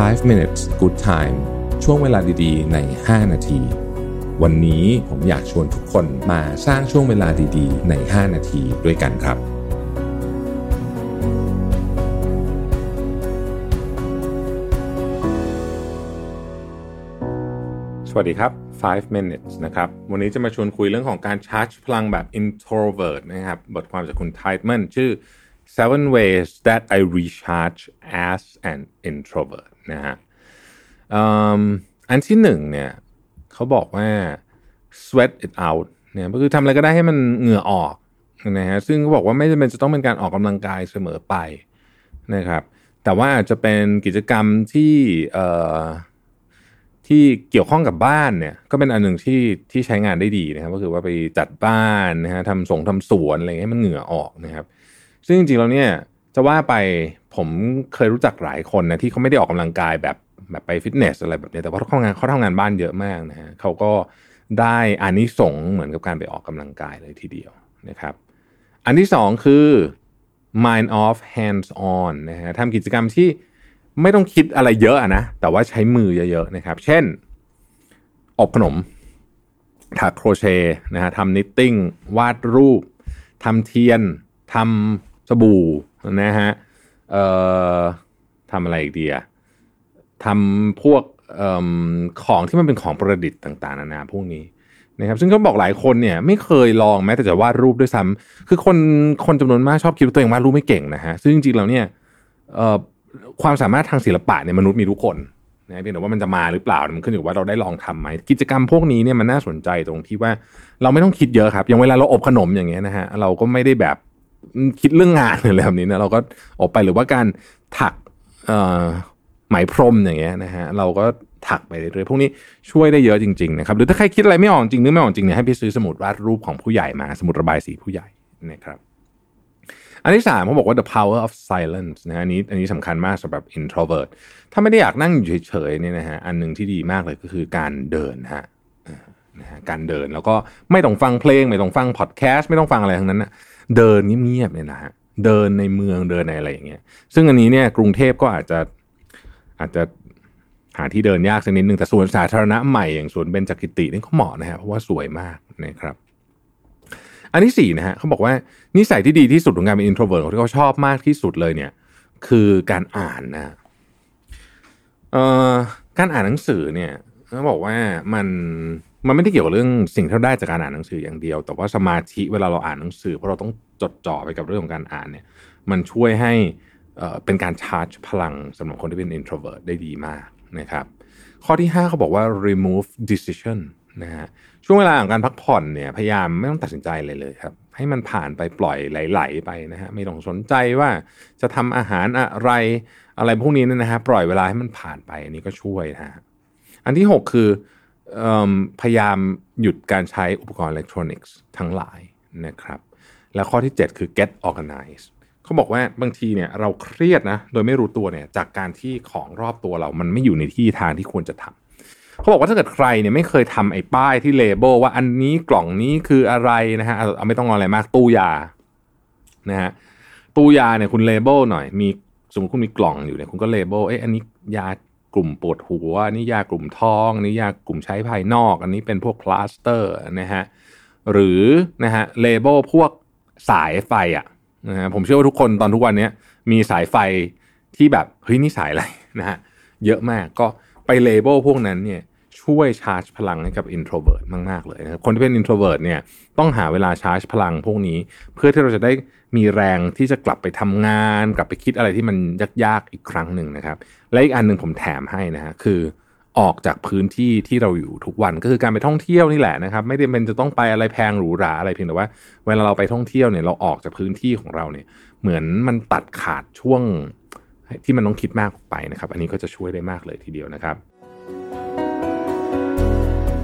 5 minutes good time ช่วงเวลาดีๆ ใน 5 นาที วันนี้ผมอยากชวนทุกคนมาสร้างช่วงเวลาดีๆ ใน 5 นาทีด้วยกันครับ สวัสดีครับ 5 minutes นะครับ วันนี้จะมาชวนคุยเรื่องของการชาร์จพลังแบบ introvert นะครับ บทความจากคุณไทท์มันชื่อ seven ways that I recharge as an introvert นะฮะอันที่หนึ่งเนี่ยเขาบอกว่า sweat it out เนี่ยก็คือทำอะไรก็ได้ให้มันเหงื่อออกนะฮะซึ่งเขาบอกว่าไม่จำเป็นจะต้องเป็นการออกกำลังกายเสมอไปนะครับแต่ว่าอาจจะเป็นกิจกรรมที่ที่เกี่ยวข้องกับบ้านเนี่ยก็เป็นอันหนึ่งที่ที่ใช้งานได้ดีนะครับก็คือว่าไปจัดบ้านนะฮะทำสงทำสวนอะไรให้มันเหงื่อออกนะครับ ซึ่งจริงๆแล้วเนี่ยจะว่าไปผมเคยรู้จักหลายคนนะที่เขาไม่ได้ออกกำลังกายแบบแบบไปฟิตเนสอะไรแบบนี้แต่ว่าเขาทำงานเขาทำงานบ้านเยอะมากนะฮะเขาก็ได้อานิสงส์เหมือนกับการไปออกกำลังกายเลยทีเดียวนะครับ อันที่สองคือ mind off hands on นะฮะทำกิจกรรมที่ไม่ต้องคิดอะไรเยอะนะ แต่ว่าใช้มือเยอะๆนะครับ เช่น อบขนม ถักโครเชต์นะฮะทำ knitting วาดรูป ทำเทียน ทำ สบู่นะฮะเอ่อทำอะไรอีกดีอะทำพวกอของที่มันเป็นของประดิษฐ์ต่างๆนานาพวกนี้นะครับซึ่งเขาบอกหลายคนเนี่ยไม่เคยลองแม้แต่จะวาดรูปด้วยซ้ำคือคนคนจำนวนมากชอบคิดว่าตัวเองวาดรูปไม่เก่งนะฮะซึ่งจริงๆแล้วเนี่ยความสามารถทางศิลปะเนี่ยมนุษย์มีทุกคนนะเพียงแต่ว่ามันจะมาหรือเปล่ามันขึ้นอยู่ว่าเราได้ลองทำไหมกิจกรรมพวกนี้เนี่ยมันน่าสนใจตรงที่ว่าเราไม่ต้องคิดเยอะครับ อย่างเวลาเราอบขนมอย่างเงี้ยนะฮะเราก็ไม่ได้แบบ คิดเรื่องงานอะไรแบบนี้นะเราก็ออกไปหรือว่าการถักไหมพรมอย่างเงี้ยนะฮะเราก็ถักไปเรื่อยๆพวกนี้ช่วยได้เยอะจริงๆนะครับหรือถ้าใครคิดอะไรไม่ออกจริงนึกไม่ออกจริงเนี่ยให้ไปซื้อสมุดวาดรูปของผู้ใหญ่มา สมุดระบายสีผู้ใหญ่นะครับอันที่สามเขาบอกว่า the power of silence นะอันนี้อันนี้สำคัญมากสำหรับ introvert ถ้าไม่ได้อยากนั่งอยู่เฉยๆเนี่ยนะฮะอันหนึ่งที่ดีมากเลยก็คือการเดินฮะนะฮะการเดินแล้วก็ไม่ต้องฟังเพลง ไม่ต้องฟังพอดแคสต์ไม่ต้องฟังอะไรทั้งนั้นนะ เดินเงียบๆเนี่ยนะฮะเดินในเมืองเดินในอะไรอย่างเงี้ย ซึ่งอันนี้เนี่ยกรุงเทพก็อาจจะอาจจะหาที่เดินยากสักนิดนึงแต่สวนสาธารณะใหม่อย่างสวนเบญจกิตินี่เขาเหมาะนะฮะเพราะว่าสวยมากนะครับ อันที่สี่นะฮะเขาบอกว่านิสัยที่ดีที่สุดของการเป็น introvert ที่เขาชอบมากที่สุดเลยเนี่ย คือการอ่านนะเอ่อการอ่านหนังสือเนี่ย เขาบอกว่ามันมันไม่ได้เกี่ยวกับเรื่องสิ่งที่เราได้จากการอ่านหนังสืออย่างเดียว แต่ว่าสมาธิเวลาเราอ่านหนังสือเพราะเราต้องจดจ่อไปกับเรื่องของการอ่านเนี่ย มันช่วยให้เป็นการชาร์จพลังสำหรับคนที่เป็น introvert ได้ดีมากนะครับ ข้อที่ 5 เขาบอกว่า remove decision นะฮะช่วงเวลาของการพักผ่อนเนี่ยพยายามไม่ต้องตัดสินใจเลยเลยครับ ให้มันผ่านไปปล่อยไหลๆไปนะฮะไม่ต้องสนใจว่าจะทำอาหารอะไรอะไรพวกนี้นะฮะปล่อยเวลาให้มันผ่านไปอันนี้ก็ช่วยนะฮะ อันที่ 6 คือพยายามหยุดการใช้อุปกรณ์อิเล็กทรอนิกส์ทั้งหลายนะครับ แล้วข้อที่ 7 คือ get organized เขาบอกว่าบางทีเนี่ยเราเครียดนะโดยไม่รู้ตัวเนี่ยจากการที่ของรอบตัวเรามันไม่อยู่ในที่ทางที่ควรจะทำเขาบอกว่าถ้าเกิดใครเนี่ยไม่เคยทำไอ้ป้ายที่เลเบลว่าอันนี้กล่องนี้คืออะไรนะฮะเอาไม่ต้องอะไรมากตู้ยานะฮะตู้ยาเนี่ยคุณ label หน่อยมีสมมติคุณมีกล่องอยู่เนี่ยคุณก็ label เอ้อันนี้ยา กลุ่มปวดหัวอันนี้ยากลุ่มท้องอันนี้ยากลุ่มใช้ภายนอก อันนี้เป็นพวกพลาสเตอร์นะฮะหรือนะฮะ label พวกสายไฟอะนะฮะผมเชื่อว่าทุกคนตอนทุกวันนี้มีสายไฟที่แบบเฮ้ยนี่สายอะไรนะฮะเยอะมากก็ไป label พวกนั้นเนี่ย ช่วยชาร์จพลังให้กับ introvert มากๆเลยนะครับคนที่เป็น introvert เนี่ยต้องหาเวลาชาร์จพลังพวกนี้ เพื่อที่เราจะได้มีแรงที่จะกลับไปทำงาน กลับไปคิดอะไรที่มันยากๆอีกครั้งหนึ่งนะครับ และอีกอันหนึ่งผมแถมให้นะฮะคือออกจากพื้นที่ที่เราอยู่ทุกวันก็คือการไปท่องเที่ยวนี่แหละนะครับไม่ได้เป็นจะต้องไปอะไรแพงหรูหราอะไรเพียงแต่ว่า เวลาเราไปท่องเที่ยวเนี่ยเราออกจากพื้นที่ของเราเนี่ย เหมือนมันตัดขาดช่วงที่มันต้องคิดมากไปนะครับ อันนี้ก็จะช่วยได้มากเลยทีเดียวนะครับ